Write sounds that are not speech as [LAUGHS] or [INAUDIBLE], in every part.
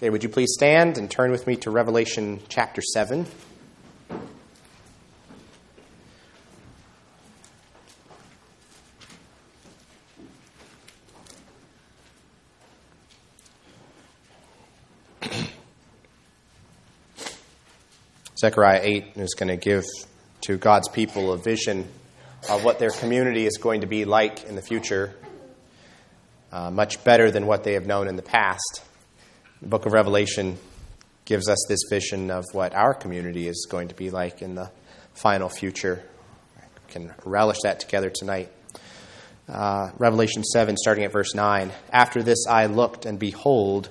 Okay, would you please stand and turn with me to Revelation chapter 7? [CLEARS THROAT] Zechariah 8 is going to give to God's people a vision of what their community is going to be like in the future, uh, much better than what they have known in the past. The book of Revelation gives us this vision of what our community is going to be like in the final future. We can relish that together tonight. Uh, Revelation 7, starting at verse 9. After this I looked, and behold,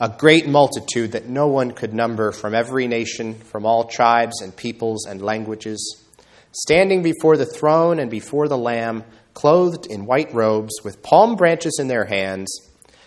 a great multitude that no one could number from every nation, from all tribes and peoples and languages, standing before the throne and before the Lamb, clothed in white robes, with palm branches in their hands,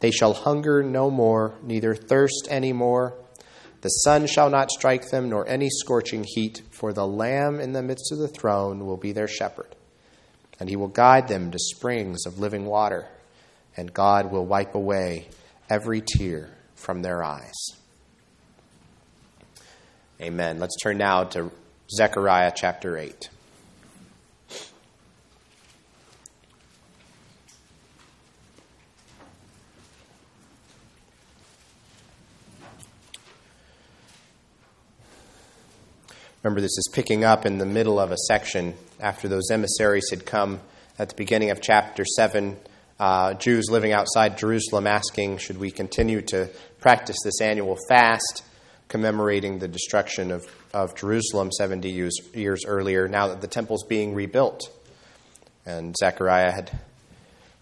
They shall hunger no more, neither thirst any more. The sun shall not strike them, nor any scorching heat, for the Lamb in the midst of the throne will be their shepherd. And he will guide them to springs of living water, and God will wipe away every tear from their eyes. Amen. Let's turn now to Zechariah chapter 8. Remember, this is picking up in the middle of a section after those emissaries had come at the beginning of chapter 7 uh, Jews living outside Jerusalem asking, should we continue to practice this annual fast, commemorating the destruction of, of Jerusalem 70 years, years earlier, now that the temple's being rebuilt? And Zechariah had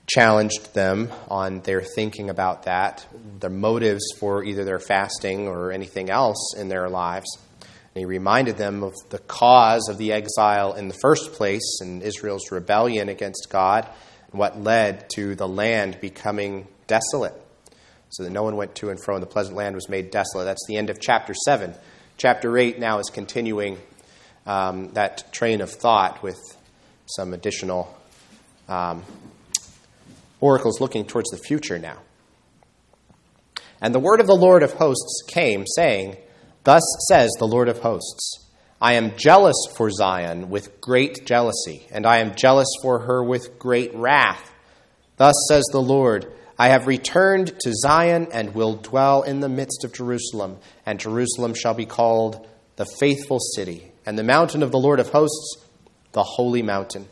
challenged them on their thinking about that, their motives for either their fasting or anything else in their lives. He reminded them of the cause of the exile in the first place and Israel's rebellion against God and what led to the land becoming desolate, so that no one went to and fro, and the pleasant land was made desolate. That's the end of chapter 7. Chapter 8 now is continuing um, that train of thought with some additional um, oracles looking towards the future now. And the word of the Lord of hosts came, saying, Thus says the Lord of hosts. I am jealous for Zion with great jealousy, and I am jealous for her with great wrath. Thus says the Lord I have returned to Zion and will dwell in the midst of Jerusalem, and Jerusalem shall be called the faithful city, and the mountain of the Lord of hosts, the holy mountain.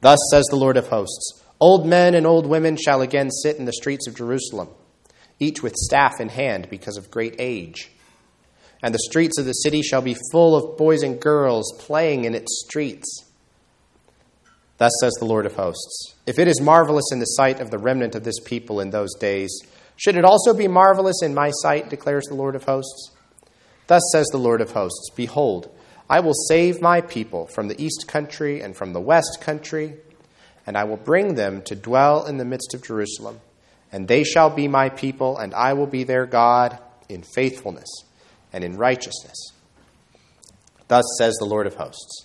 Thus says the Lord of hosts Old men and old women shall again sit in the streets of Jerusalem, each with staff in hand because of great age and the streets of the city shall be full of boys and girls playing in its streets. Thus says the Lord of hosts If it is marvelous in the sight of the remnant of this people in those days, should it also be marvelous in my sight, declares the Lord of hosts? Thus says the Lord of hosts Behold, I will save my people from the east country and from the west country, and I will bring them to dwell in the midst of Jerusalem. And they shall be my people, and I will be their God in faithfulness and in righteousness. Thus says the Lord of hosts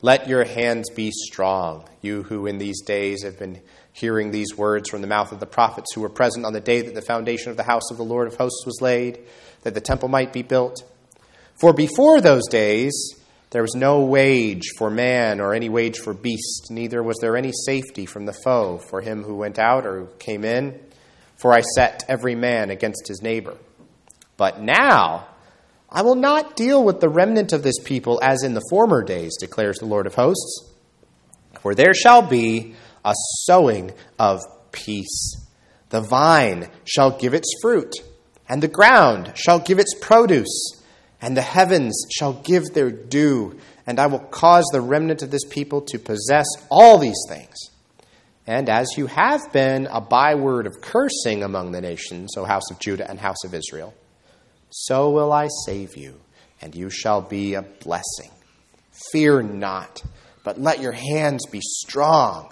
Let your hands be strong, you who in these days have been hearing these words from the mouth of the prophets who were present on the day that the foundation of the house of the Lord of hosts was laid, that the temple might be built. For before those days, there was no wage for man or any wage for beast, neither was there any safety from the foe for him who went out or came in. For I set every man against his neighbor. But now, I will not deal with the remnant of this people as in the former days, declares the Lord of hosts. For there shall be a sowing of peace. The vine shall give its fruit, and the ground shall give its produce, and the heavens shall give their due, and I will cause the remnant of this people to possess all these things. And as you have been a byword of cursing among the nations, O house of Judah and house of Israel, so will I save you, and you shall be a blessing. Fear not, but let your hands be strong.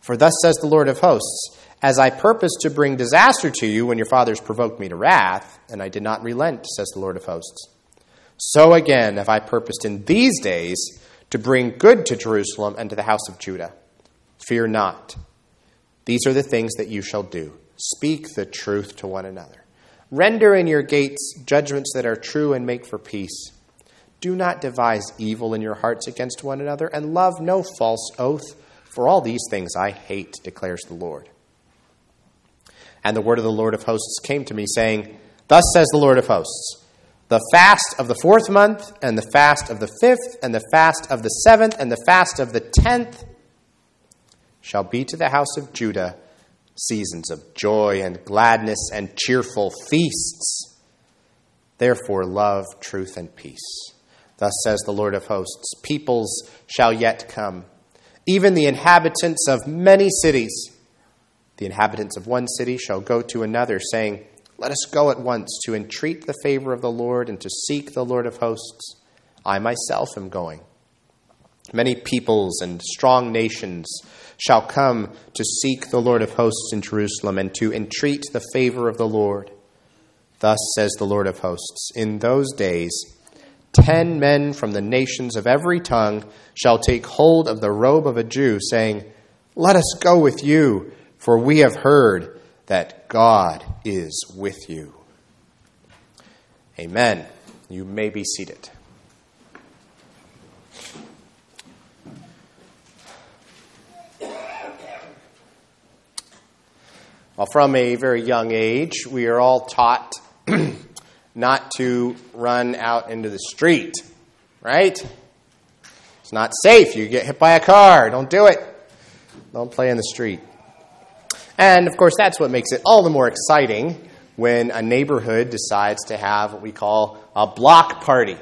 For thus says the Lord of hosts As I purposed to bring disaster to you when your fathers provoked me to wrath, and I did not relent, says the Lord of hosts, so again have I purposed in these days to bring good to Jerusalem and to the house of Judah. Fear not. These are the things that you shall do. Speak the truth to one another. Render in your gates judgments that are true and make for peace. Do not devise evil in your hearts against one another, and love no false oath, for all these things I hate, declares the Lord. And the word of the Lord of hosts came to me, saying, Thus says the Lord of hosts The fast of the fourth month, and the fast of the fifth, and the fast of the seventh, and the fast of the tenth shall be to the house of Judah seasons of joy and gladness and cheerful feasts. Therefore, love, truth, and peace. Thus says the Lord of hosts Peoples shall yet come, even the inhabitants of many cities. The inhabitants of one city shall go to another, saying, Let us go at once to entreat the favor of the Lord and to seek the Lord of hosts. I myself am going. Many peoples and strong nations shall come to seek the Lord of hosts in Jerusalem and to entreat the favor of the Lord. Thus says the Lord of hosts In those days, ten men from the nations of every tongue shall take hold of the robe of a Jew, saying, Let us go with you, for we have heard that God is with you. Amen. You may be seated. Well, from a very young age, we are all taught [CLEARS THROAT] not to run out into the street, right? It's not safe. You get hit by a car. Don't do it. Don't play in the street. And of course, that's what makes it all the more exciting when a neighborhood decides to have what we call a block party,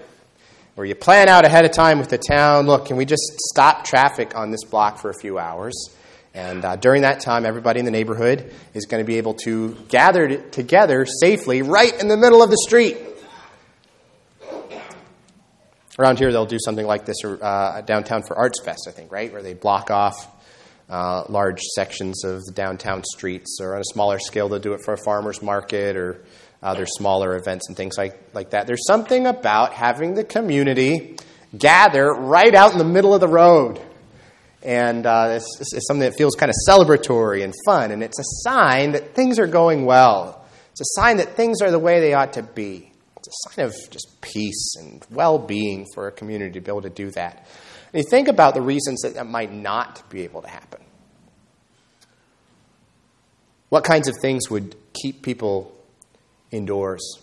where you plan out ahead of time with the town look, can we just stop traffic on this block for a few hours? And uh, during that time, everybody in the neighborhood is going to be able to gather together safely right in the middle of the street. Around here, they'll do something like this uh, downtown for Arts Fest, I think, right? Where they block off uh, large sections of the downtown streets, or on a smaller scale, they'll do it for a farmer's market or other smaller events and things like, like that. There's something about having the community gather right out in the middle of the road and uh, it's, it's, something that feels kind of celebratory and fun, and it's a sign that things are going well. It's a sign that things are the way they ought to be. It's a sign of just peace and well being for a community to be able to do that. And you think about the reasons that that might not be able to happen. What kinds of things would keep people indoors?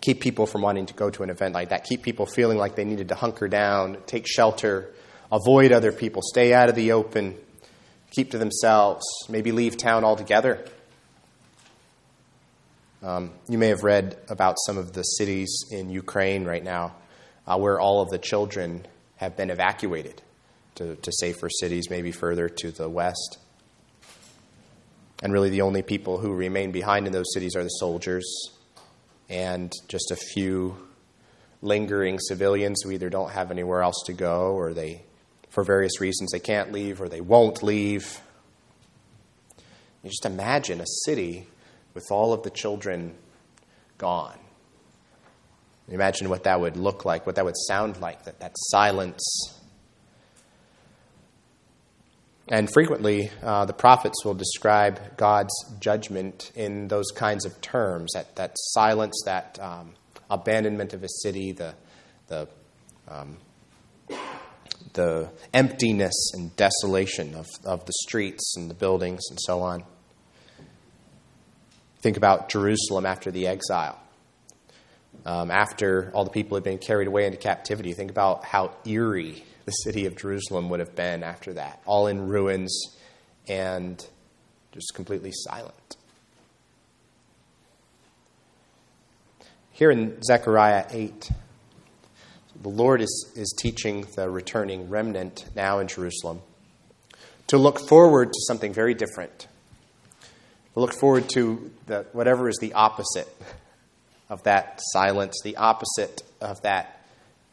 Keep people from wanting to go to an event like that? Keep people feeling like they needed to hunker down, take shelter, avoid other people, stay out of the open, keep to themselves, maybe leave town altogether. Um, you may have read about some of the cities in Ukraine right now uh, where all of the children have been evacuated to, to safer cities, maybe further to the west. And really, the only people who remain behind in those cities are the soldiers and just a few lingering civilians who either don't have anywhere else to go or they for various reasons they can't leave or they won't leave. You just imagine a city with all of the children gone. Imagine what that would look like, what that would sound like, that, that silence. And frequently, uh, the prophets will describe God's judgment in those kinds of terms that, that silence, that um, abandonment of a city, the, the um, the emptiness and desolation of, of the streets and the buildings and so on. Think about Jerusalem after the exile. um, after all the people had been carried away into captivity. Think about how eerie the city of Jerusalem would have been after that, all in ruins and just completely silent. Here in Zechariah 8, the Lord is, is teaching the returning remnant now in Jerusalem to look forward to something very different. To look forward to the, whatever is the opposite of that silence, the opposite of that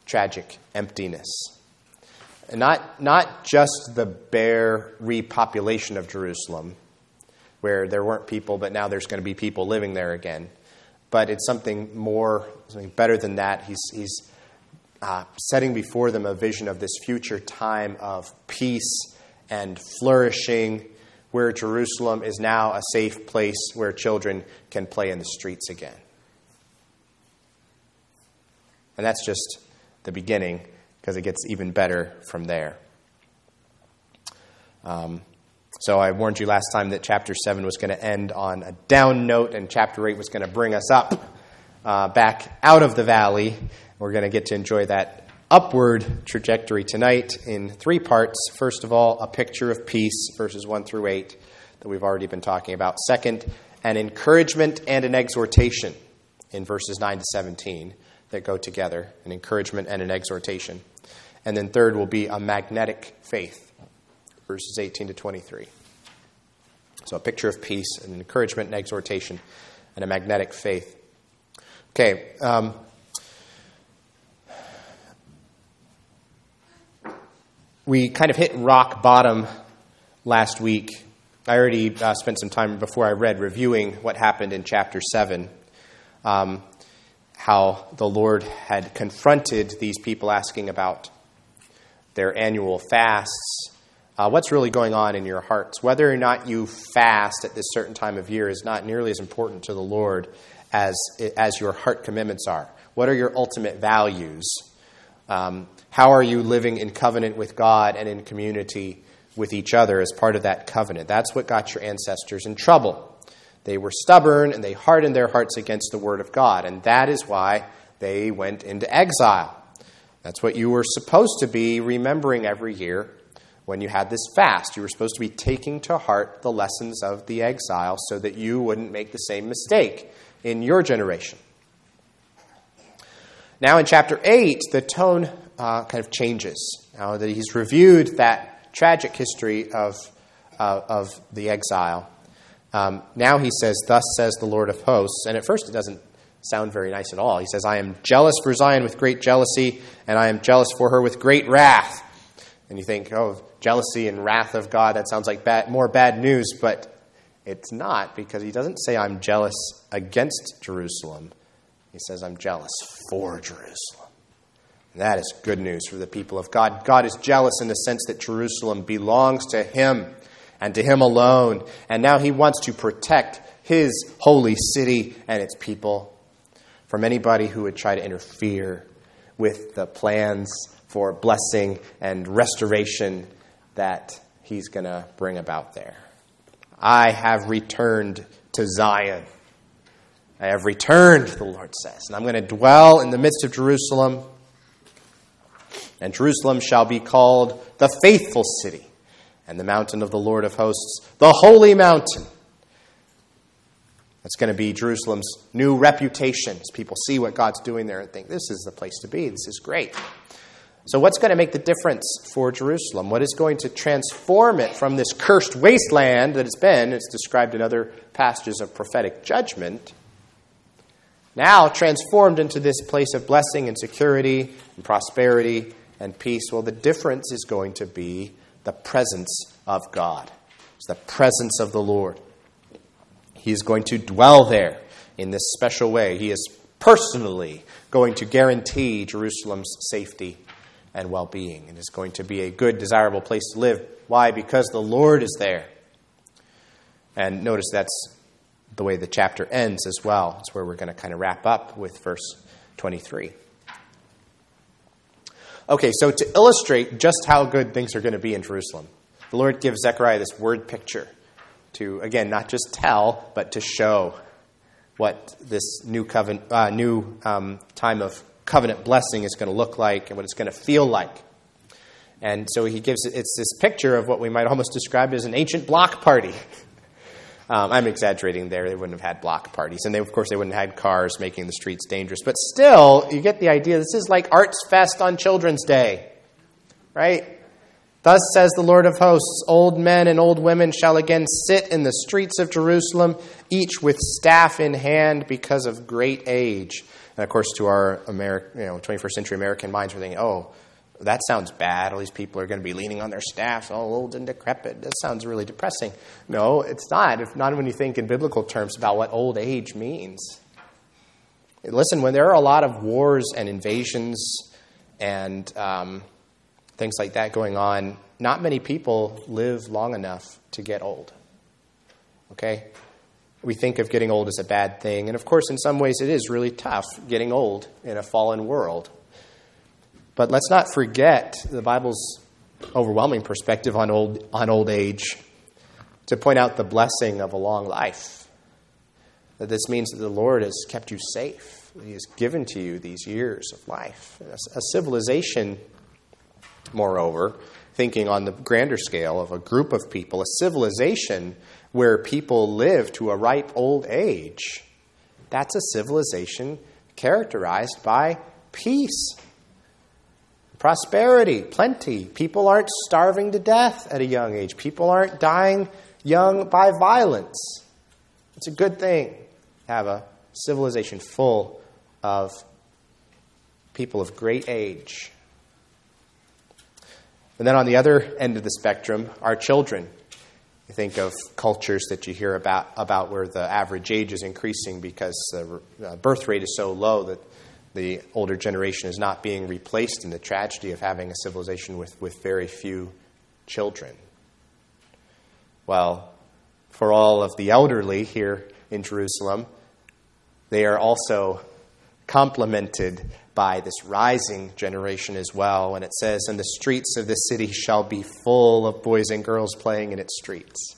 tragic emptiness. And not, not just the bare repopulation of Jerusalem, where there weren't people, but now there's going to be people living there again. But it's something more, something better than that. He's, he's uh, setting before them a vision of this future time of peace and flourishing, where Jerusalem is now a safe place where children can play in the streets again. And that's just the beginning because it gets even better from there. Um, so I warned you last time that chapter 7 was going to end on a down note, and chapter 8 was going to bring us up uh, back out of the valley. We're going to get to enjoy that upward trajectory tonight in three parts. First of all, a picture of peace, verses 1 through 8, that we've already been talking about. Second, an encouragement and an exhortation in verses 9 to 17 that go together an encouragement and an exhortation. And then third will be a magnetic faith, verses 18 to 23. So a picture of peace, an encouragement and exhortation, and a magnetic faith. Okay. Um, we kind of hit rock bottom last week. I already uh, spent some time before I read reviewing what happened in chapter 7. Um, how the Lord had confronted these people asking about their annual fasts. Uh, what's really going on in your hearts? Whether or not you fast at this certain time of year is not nearly as important to the Lord as, as your heart commitments are. What are your ultimate values? Um, how are you living in covenant with God and in community with each other as part of that covenant? That's what got your ancestors in trouble. They were stubborn and they hardened their hearts against the word of God. And that is why they went into exile. That's what you were supposed to be remembering every year when you had this fast. You were supposed to be taking to heart the lessons of the exile so that you wouldn't make the same mistake in your generation. Now, in chapter 8, the tone uh, kind of changes. Now that he's reviewed that tragic history of, uh, of the exile, um, now he says, Thus says the Lord of hosts. And at first it doesn't sound very nice at all. He says, I am jealous for Zion with great jealousy, and I am jealous for her with great wrath. And you think, oh, jealousy and wrath of God, that sounds like bad, more bad news, but it's not because he doesn't say, I'm jealous against Jerusalem. He says, I'm jealous for Jerusalem. And that is good news for the people of God. God is jealous in the sense that Jerusalem belongs to him and to him alone. And now he wants to protect his holy city and its people from anybody who would try to interfere with the plans for blessing and restoration that he's going to bring about there. I have returned to Zion. I have returned, the Lord says, and I'm going to dwell in the midst of Jerusalem. And Jerusalem shall be called the faithful city and the mountain of the Lord of hosts, the holy mountain. That's going to be Jerusalem's new reputation as people see what God's doing there and think, this is the place to be. This is great. So, what's going to make the difference for Jerusalem? What is going to transform it from this cursed wasteland that it's been? It's described in other passages of prophetic judgment. Now transformed into this place of blessing and security and prosperity and peace. Well, the difference is going to be the presence of God. It's the presence of the Lord. He is going to dwell there in this special way. He is personally going to guarantee Jerusalem's safety and well being. And It is going to be a good, desirable place to live. Why? Because the Lord is there. And notice that's the way the chapter ends as well. It's where we're going to kind of wrap up with verse 23. Okay, so to illustrate just how good things are going to be in Jerusalem, the Lord gives Zechariah this word picture to, again, not just tell, but to show what this new covenant, uh, new um, time of covenant blessing is going to look like and what it's going to feel like. And so he gives it's this picture of what we might almost describe as an ancient block party. [LAUGHS] Um, I'm exaggerating there. They wouldn't have had block parties. And they, of course, they wouldn't have had cars making the streets dangerous. But still, you get the idea. This is like Arts Fest on Children's Day, right? Thus says the Lord of hosts Old men and old women shall again sit in the streets of Jerusalem, each with staff in hand because of great age. And of course, to our American, you know, 21st century American minds, we're thinking, oh, that sounds bad. All these people are going to be leaning on their staffs, all old and decrepit. That sounds really depressing. No, it's not. If not when you think in biblical terms about what old age means. Listen, when there are a lot of wars and invasions and um, things like that going on, not many people live long enough to get old. Okay? We think of getting old as a bad thing, and of course, in some ways, it is really tough getting old in a fallen world. But let's not forget the Bible's overwhelming perspective on old, on old age to point out the blessing of a long life. That this means that the Lord has kept you safe, He has given to you these years of life. A civilization, moreover, thinking on the grander scale of a group of people, a civilization where people live to a ripe old age, that's a civilization characterized by peace prosperity, plenty. People aren't starving to death at a young age. People aren't dying young by violence. It's a good thing to have a civilization full of people of great age. And then on the other end of the spectrum, our children. Think of cultures that you hear about, about where the average age is increasing because the uh, birth rate is so low that the older generation is not being replaced in the tragedy of having a civilization with, with very few children. Well, for all of the elderly here in Jerusalem, they are also complemented by this rising generation as well. And it says, And the streets of the city shall be full of boys and girls playing in its streets.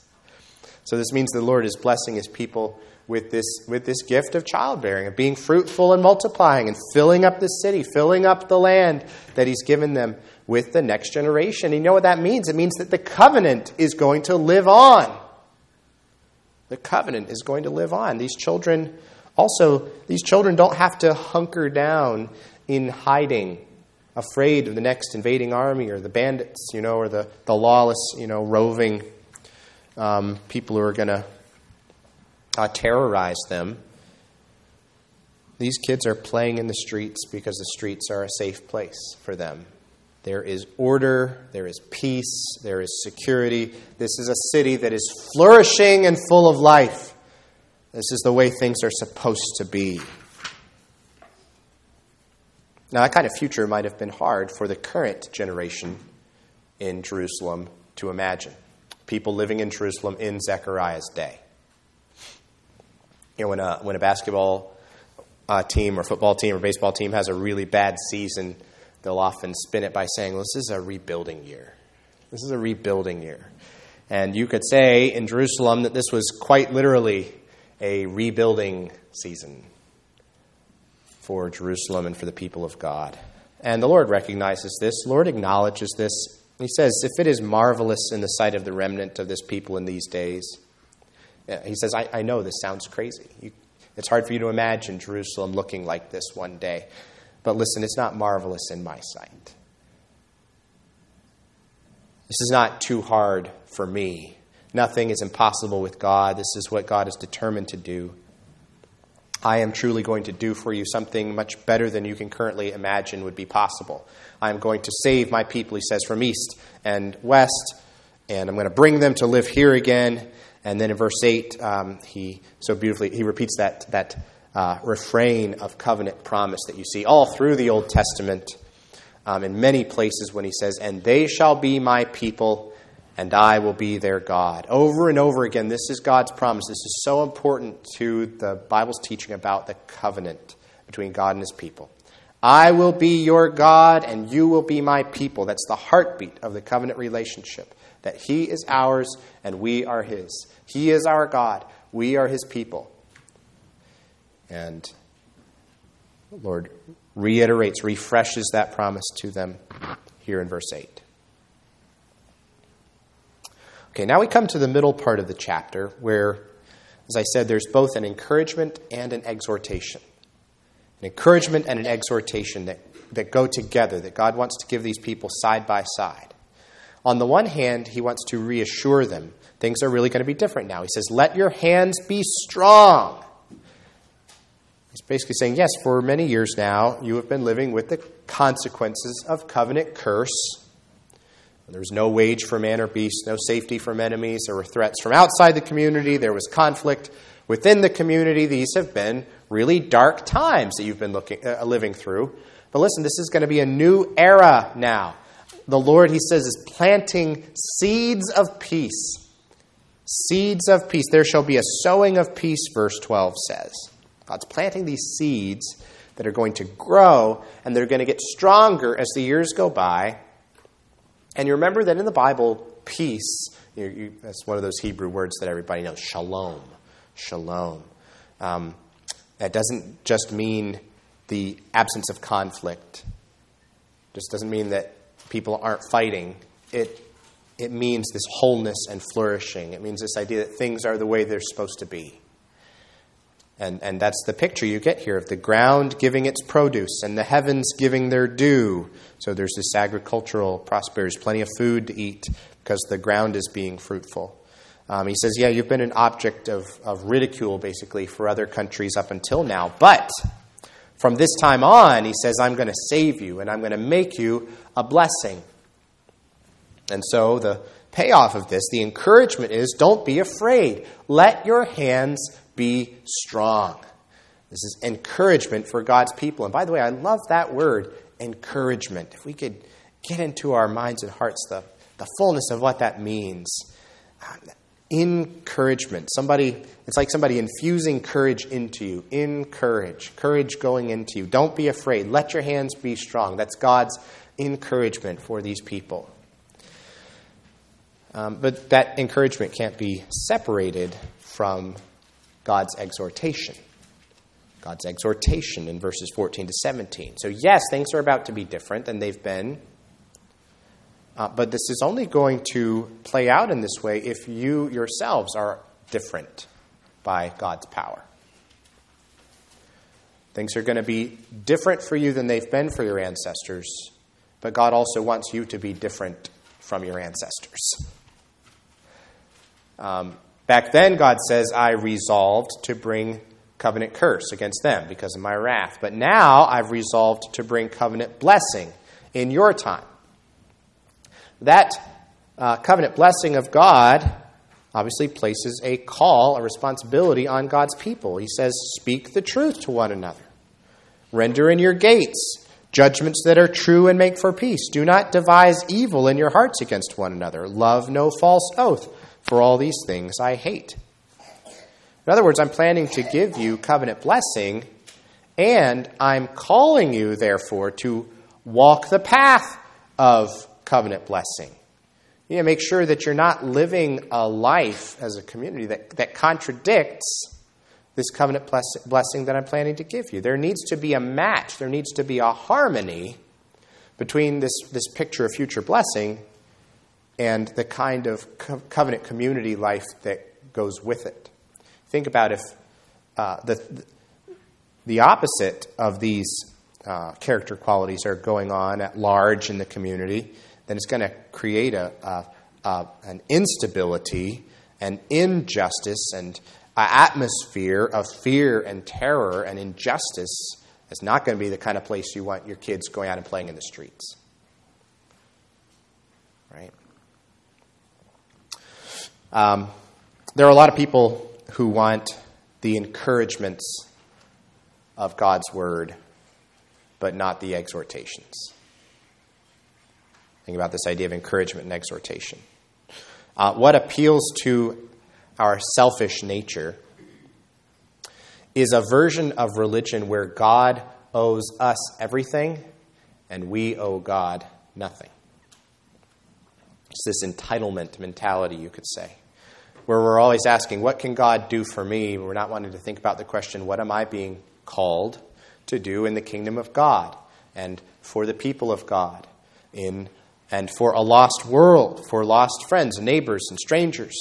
So this means the Lord is blessing his people with this, with this gift of childbearing, of being fruitful and multiplying and filling up the city, filling up the land that He's given them with the next generation. And you know what that means? It means that the covenant is going to live on. The covenant is going to live on. These children also, these children don't have to hunker down in hiding, afraid of the next invading army or the bandits, you know, or the, the lawless, you know, roving um, people who are going to uh, terrorize them. These kids are playing in the streets because the streets are a safe place for them. There is order, there is peace, there is security. This is a city that is flourishing and full of life. This is the way things are supposed to be. Now, that kind of future might have been hard for the current generation in Jerusalem to imagine. People living in Jerusalem in Zechariah's day. You know, when a, when a basketball uh, team or football team or baseball team has a really bad season, they'll often spin it by saying, well, this is a rebuilding year. This is a rebuilding year. And you could say in Jerusalem that this was quite literally a rebuilding season for Jerusalem and for the people of God. And the Lord recognizes this. The Lord acknowledges this. He says, If it is marvelous in the sight of the remnant of this people in these days, he says, I, I know this sounds crazy. You, it's hard for you to imagine Jerusalem looking like this one day. But listen, it's not marvelous in my sight. This is not too hard for me. Nothing is impossible with God. This is what God is determined to do. I am truly going to do for you something much better than you can currently imagine would be possible. I am going to save my people, he says, from east and west, and I'm going to bring them to live here again, and then in verse 8, um, he so beautifully, he repeats that, that uh, refrain of covenant promise that you see all through the Old Testament um, in many places when he says, And they shall be my people, and I will be their God. Over and over again, this is God's promise. This is so important to the Bible's teaching about the covenant between God and his people. I will be your God, and you will be my people. That's the heartbeat of the covenant relationship that He is ours and we are His. He is our God. We are His people. And the Lord reiterates, refreshes that promise to them here in verse 8. Okay, now we come to the middle part of the chapter where, as I said, there's both an encouragement and an exhortation. An encouragement and an exhortation that, that go together, that God wants to give these people side by side. On the one hand, he wants to reassure them things are really going to be different now. He says, Let your hands be strong. He's basically saying, Yes, for many years now, you have been living with the consequences of covenant curse. There was no wage for man or beast, no safety from enemies. There were threats from outside the community. There was conflict within the community. These have been really dark times that you've been looking, uh, living through. But listen, this is going to be a new era now. The Lord, he says, is planting seeds of peace Seeds of peace. There shall be a sowing of peace, verse 12 says. God's planting these seeds that are going to grow and they're going to get stronger as the years go by. And you remember that in the Bible, peace, you, you, that's one of those Hebrew words that everybody knows shalom. Shalom. Um, that doesn't just mean the absence of conflict, just doesn't mean that people aren't fighting. It it means this wholeness and flourishing. It means this idea that things are the way they're supposed to be. And, and that's the picture you get here of the ground giving its produce and the heavens giving their due. So there's this agricultural prosperity. Plenty of food to eat because the ground is being fruitful. Um, he says, Yeah, you've been an object of, of ridicule, basically, for other countries up until now. But from this time on, he says, I'm going to save you and I'm going to make you a blessing. And so the payoff of this, the encouragement is don't be afraid. Let your hands be strong. This is encouragement for God's people. And by the way, I love that word, encouragement. If we could get into our minds and hearts the, the fullness of what that means. Encouragement. Somebody, it's like somebody infusing courage into you. Encourage. Courage going into you. Don't be afraid. Let your hands be strong. That's God's encouragement for these people. Um, but that encouragement can't be separated from God's exhortation. God's exhortation in verses 14 to 17. So, yes, things are about to be different than they've been. Uh, but this is only going to play out in this way if you yourselves are different by God's power. Things are going to be different for you than they've been for your ancestors, but God also wants you to be different from your ancestors. Um, back then, God says, I resolved to bring covenant curse against them because of my wrath. But now I've resolved to bring covenant blessing in your time. That uh, covenant blessing of God obviously places a call, a responsibility on God's people. He says, Speak the truth to one another, render in your gates judgments that are true and make for peace. Do not devise evil in your hearts against one another. Love no false oath for all these things I hate. In other words, I'm planning to give you covenant blessing, and I'm calling you, therefore, to walk the path of covenant blessing. You know, make sure that you're not living a life as a community that, that contradicts this covenant bless- blessing that I'm planning to give you. There needs to be a match, there needs to be a harmony between this, this picture of future blessing and the kind of co- covenant community life that goes with it. Think about if uh, the, the opposite of these uh, character qualities are going on at large in the community, then it's going to create a, a, a, an instability, an injustice, and an atmosphere of fear and terror and injustice. It's not going to be the kind of place you want your kids going out and playing in the streets. Right? Um, there are a lot of people who want the encouragements of God's word, but not the exhortations. Think about this idea of encouragement and exhortation. Uh, what appeals to our selfish nature is a version of religion where God owes us everything and we owe God nothing. It's this entitlement mentality, you could say where we're always asking, What can God do for me? We're not wanting to think about the question, What am I being called to do in the kingdom of God and for the people of God, in, and for a lost world, for lost friends neighbors and strangers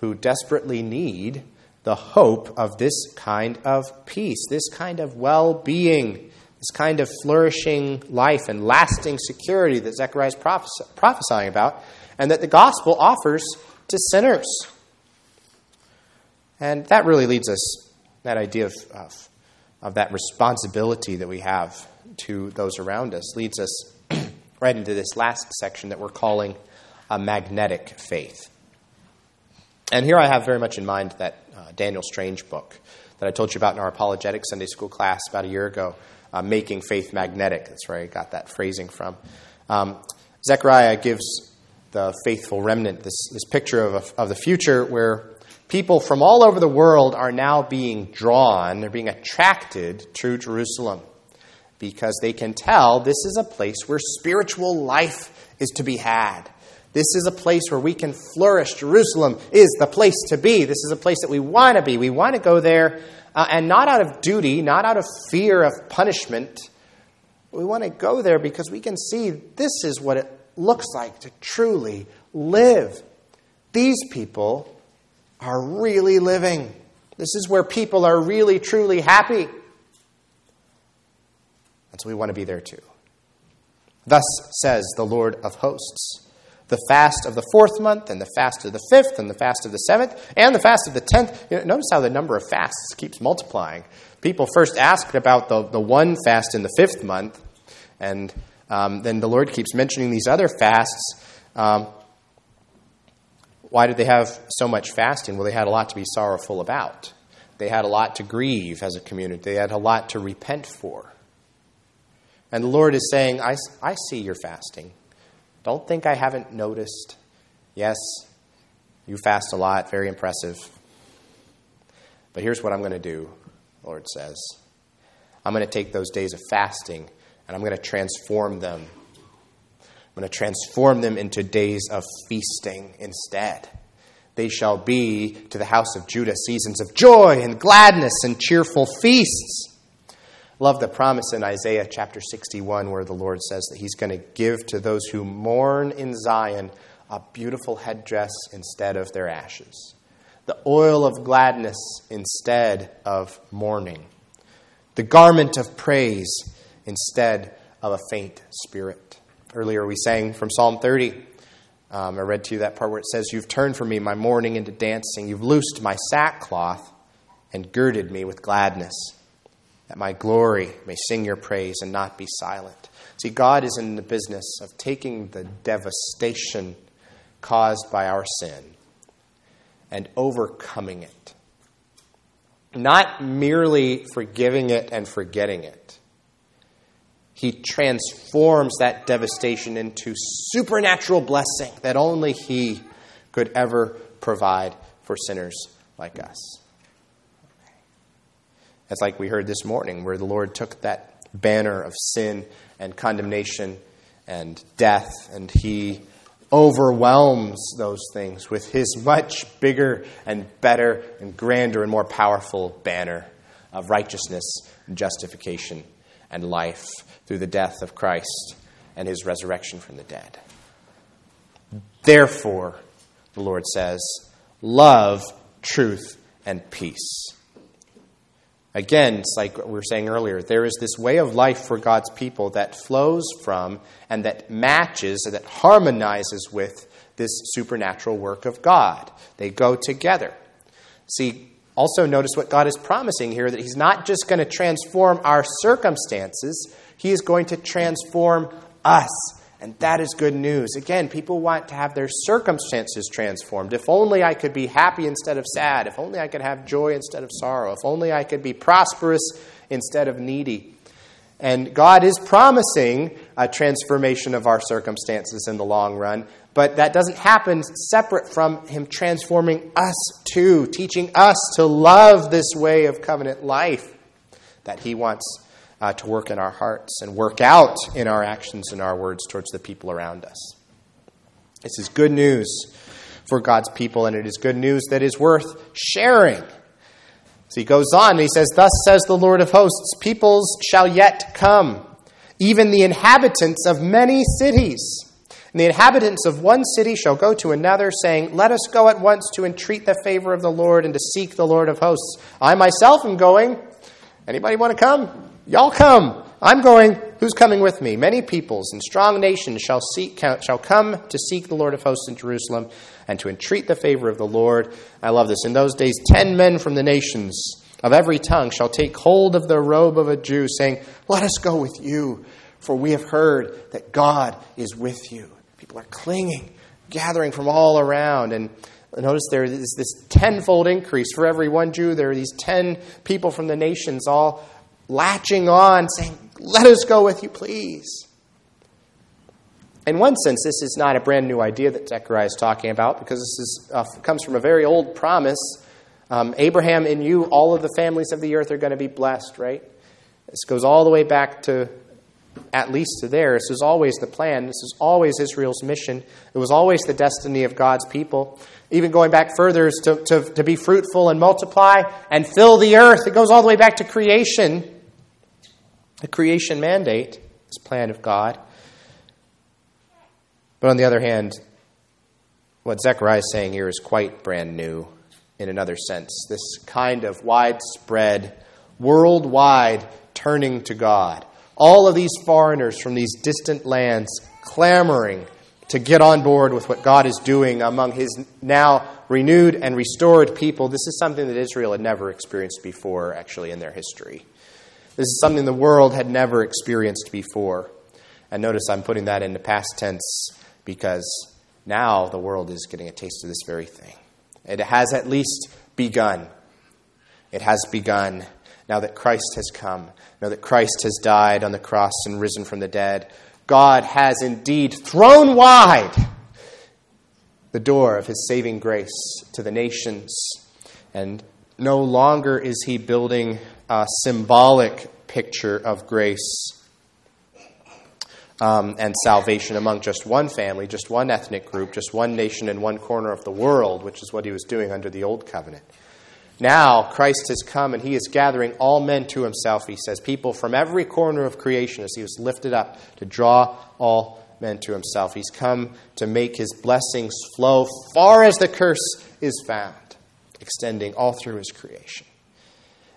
who desperately need the hope of this kind of peace, this kind of well being, this kind of flourishing life and lasting security that Zechariah is prophesying about, and that the gospel offers to sinners. And that really leads us, that idea of, of, of that responsibility that we have to those around us, leads us [CLEARS THROAT] right into this last section that we're calling a magnetic faith. And here I have very much in mind that uh, Daniel Strange book that I told you about in our apologetic Sunday school class about a year ago, uh, Making Faith Magnetic. That's where I got that phrasing from. Um, Zechariah gives the faithful remnant this, this picture of, a, of the future where people from all over the world are now being drawn, they're being attracted to Jerusalem because they can tell this is a place where spiritual life is to be had. This is a place where we can flourish. Jerusalem is the place to be. This is a place that we want to be. We want to go there, uh, and not out of duty, not out of fear of punishment. We want to go there because we can see this is what it looks like to truly live. These people are really living. This is where people are really, truly happy. And so we want to be there too. Thus says the Lord of hosts the fast of the fourth month, and the fast of the fifth, and the fast of the seventh, and the fast of the tenth. You know, notice how the number of fasts keeps multiplying. People first asked about the, the one fast in the fifth month, and um, then the Lord keeps mentioning these other fasts. Um, why did they have so much fasting? Well, they had a lot to be sorrowful about. They had a lot to grieve as a community. They had a lot to repent for. And the Lord is saying, I, I see your fasting. Don't think I haven't noticed. Yes, you fast a lot, very impressive. But here's what I'm going to do, Lord says I'm going to take those days of fasting and I'm going to transform them. I'm going to transform them into days of feasting instead. They shall be to the house of Judah seasons of joy and gladness and cheerful feasts. Love the promise in Isaiah chapter 61 where the Lord says that He's going to give to those who mourn in Zion a beautiful headdress instead of their ashes, the oil of gladness instead of mourning, the garment of praise instead of a faint spirit. Earlier we sang from Psalm 30. Um, I read to you that part where it says, You've turned from me my mourning into dancing. You've loosed my sackcloth and girded me with gladness that my glory may sing your praise and not be silent. See, God is in the business of taking the devastation caused by our sin and overcoming it. Not merely forgiving it and forgetting it. He transforms that devastation into supernatural blessing that only He could ever provide for sinners like us. It's like we heard this morning, where the Lord took that banner of sin and condemnation and death, and He overwhelms those things with His much bigger and better and grander and more powerful banner of righteousness and justification and life through the death of Christ and His resurrection from the dead. Therefore, the Lord says, love, truth, and peace. Again, it's like we were saying earlier, there is this way of life for God's people that flows from and that matches and that harmonizes with this supernatural work of God. They go together. See, also notice what God is promising here that He's not just going to transform our circumstances, He is going to transform us. And that is good news. Again, people want to have their circumstances transformed. If only I could be happy instead of sad. If only I could have joy instead of sorrow. If only I could be prosperous instead of needy. And God is promising a transformation of our circumstances in the long run, but that doesn't happen separate from Him transforming us too, teaching us to love this way of covenant life that He wants uh, to work in our hearts and work out in our actions and our words towards the people around us. This is good news for God's people, and it is good news that is worth sharing. So he goes on and he says, Thus says the Lord of hosts, peoples shall yet come, even the inhabitants of many cities. And the inhabitants of one city shall go to another, saying, Let us go at once to entreat the favor of the Lord and to seek the Lord of hosts. I myself am going. Anybody want to come? Y'all come. I'm going. Who's coming with me? Many peoples and strong nations shall, seek, shall come to seek the Lord of hosts in Jerusalem and to entreat the favor of the Lord. I love this. In those days, ten men from the nations of every tongue shall take hold of the robe of a Jew, saying, Let us go with you, for we have heard that God is with you. People are clinging, gathering from all around. And notice there is this tenfold increase. For every one Jew, there are these ten people from the nations all latching on, saying, Let us go with you, please. In one sense, this is not a brand new idea that Zechariah is talking about because this is, uh, comes from a very old promise. Um, Abraham, in you, all of the families of the earth are going to be blessed, right? This goes all the way back to at least to there. This was always the plan. This was always Israel's mission. It was always the destiny of God's people. Even going back further is to, to, to be fruitful and multiply and fill the earth. It goes all the way back to creation, the creation mandate, this plan of God. But on the other hand, what Zechariah is saying here is quite brand new in another sense. This kind of widespread, worldwide turning to God. All of these foreigners from these distant lands clamoring to get on board with what God is doing among his now renewed and restored people. This is something that Israel had never experienced before, actually, in their history. This is something the world had never experienced before. And notice I'm putting that in the past tense because now the world is getting a taste of this very thing. It has at least begun. It has begun now that Christ has come, now that Christ has died on the cross and risen from the dead. God has indeed thrown wide the door of his saving grace to the nations. And no longer is he building a symbolic picture of grace um, and salvation among just one family, just one ethnic group, just one nation in one corner of the world, which is what he was doing under the old covenant. Now Christ has come and he is gathering all men to himself, he says, people from every corner of creation as he was lifted up to draw all men to himself. He's come to make his blessings flow far as the curse is found, extending all through his creation.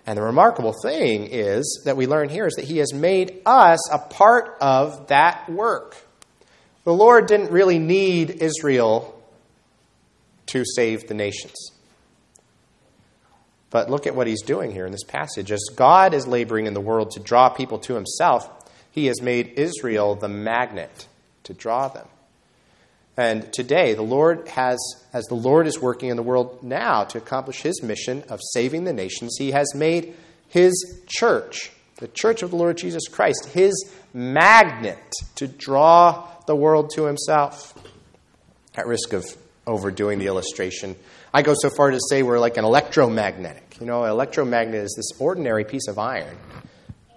And the remarkable thing is that we learn here is that he has made us a part of that work. The Lord didn't really need Israel to save the nations. But look at what he's doing here in this passage. As God is laboring in the world to draw people to himself, he has made Israel the magnet to draw them. And today, the Lord has, as the Lord is working in the world now to accomplish his mission of saving the nations, he has made his church, the church of the Lord Jesus Christ, his magnet to draw the world to himself. At risk of overdoing the illustration, I go so far to say we're like an electromagnetic. You know, an electromagnet is this ordinary piece of iron.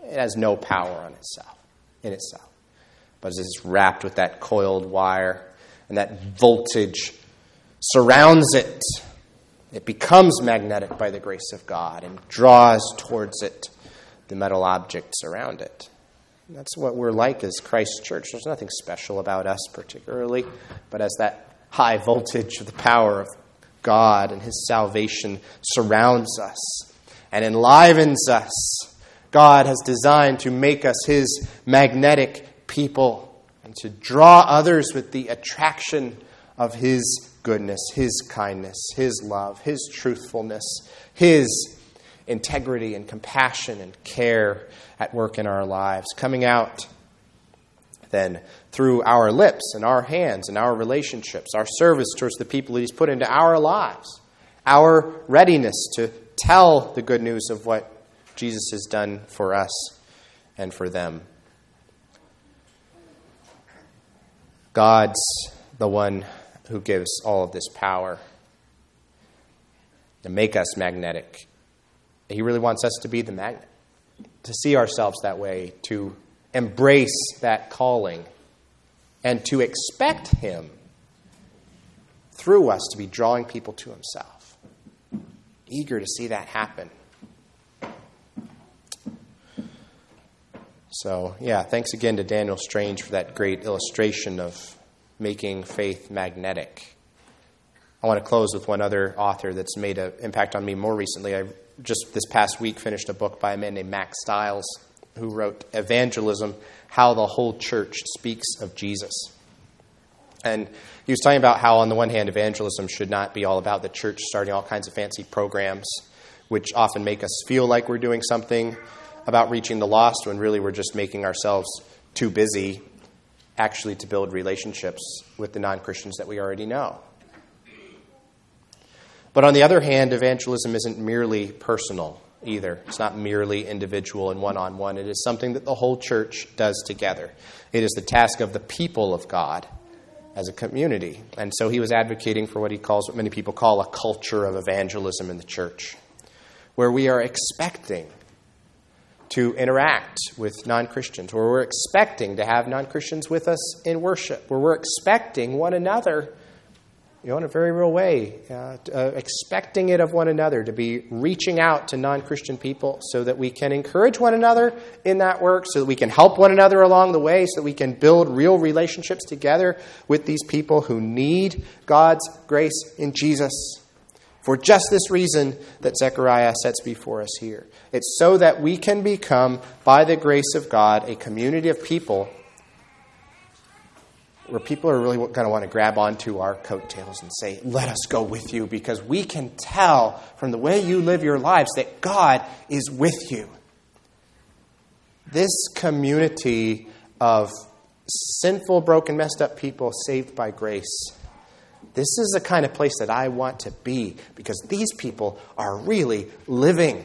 It has no power on itself, in itself. But it's wrapped with that coiled wire, and that voltage surrounds it. It becomes magnetic by the grace of God and draws towards it the metal objects around it. And that's what we're like as Christ's church. There's nothing special about us particularly, but as that high voltage of the power of God and His salvation surrounds us and enlivens us, God has designed to make us His magnetic people and to draw others with the attraction of His goodness, His kindness, His love, His truthfulness, His integrity and compassion and care at work in our lives, coming out then through our lips and our hands and our relationships, our service towards the people that He's put into our lives, our readiness to tell the good news of what Jesus has done for us and for them. God's the one who gives all of this power to make us magnetic. He really wants us to be the magnet, to see ourselves that way, to embrace that calling, and to expect Him through us to be drawing people to himself. Eager to see that happen. So, yeah, thanks again to Daniel Strange for that great illustration of making faith magnetic. I want to close with one other author that's made an impact on me more recently. I just this past week finished a book by a man named Mack Stiles who wrote Evangelism How the Whole Church Speaks of Jesus. And he was talking about how, on the one hand, evangelism should not be all about the church starting all kinds of fancy programs, which often make us feel like we're doing something about reaching the lost when really we're just making ourselves too busy actually to build relationships with the non Christians that we already know. But on the other hand, evangelism isn't merely personal either. It's not merely individual and one on one. It is something that the whole church does together. It is the task of the people of God as a community. And so he was advocating for what he calls, what many people call a culture of evangelism in the church, where we are expecting to interact with non Christians, where we're expecting to have non Christians with us in worship, where we're expecting one another, you know, in a very real way, uh, uh, expecting it of one another, to be reaching out to non Christian people so that we can encourage one another in that work, so that we can help one another along the way, so that we can build real relationships together with these people who need God's grace in Jesus for just this reason that Zechariah sets before us here. It's so that we can become, by the grace of God, a community of people where people are really going to want to grab onto our coattails and say, Let us go with you, because we can tell from the way you live your lives that God is with you. This community of sinful, broken, messed up people saved by grace this is the kind of place that I want to be because these people are really living.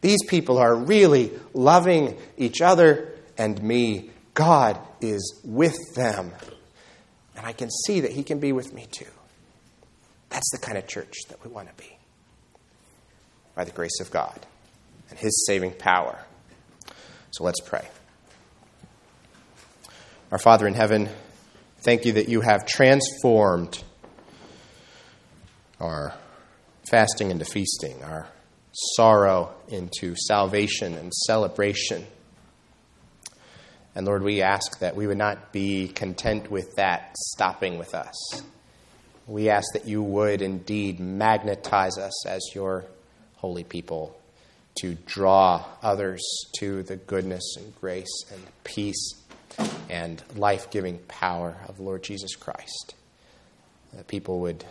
These people are really loving each other and me. God is with them. And I can see that He can be with me too. That's the kind of church that we want to be by the grace of God and His saving power. So let's pray. Our Father in heaven, thank you that you have transformed our fasting into feasting, our sorrow into salvation and celebration. And Lord, we ask that we would not be content with that stopping with us. We ask that you would indeed magnetize us as your holy people to draw others to the goodness and grace and peace and life giving power of Lord Jesus Christ. That people would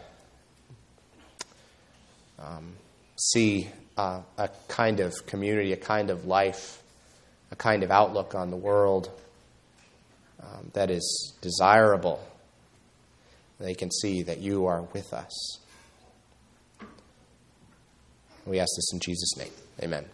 um, see uh, a kind of community, a kind of life, a kind of outlook on the world um, that is desirable. They can see that you are with us. We ask this in Jesus' name. Amen.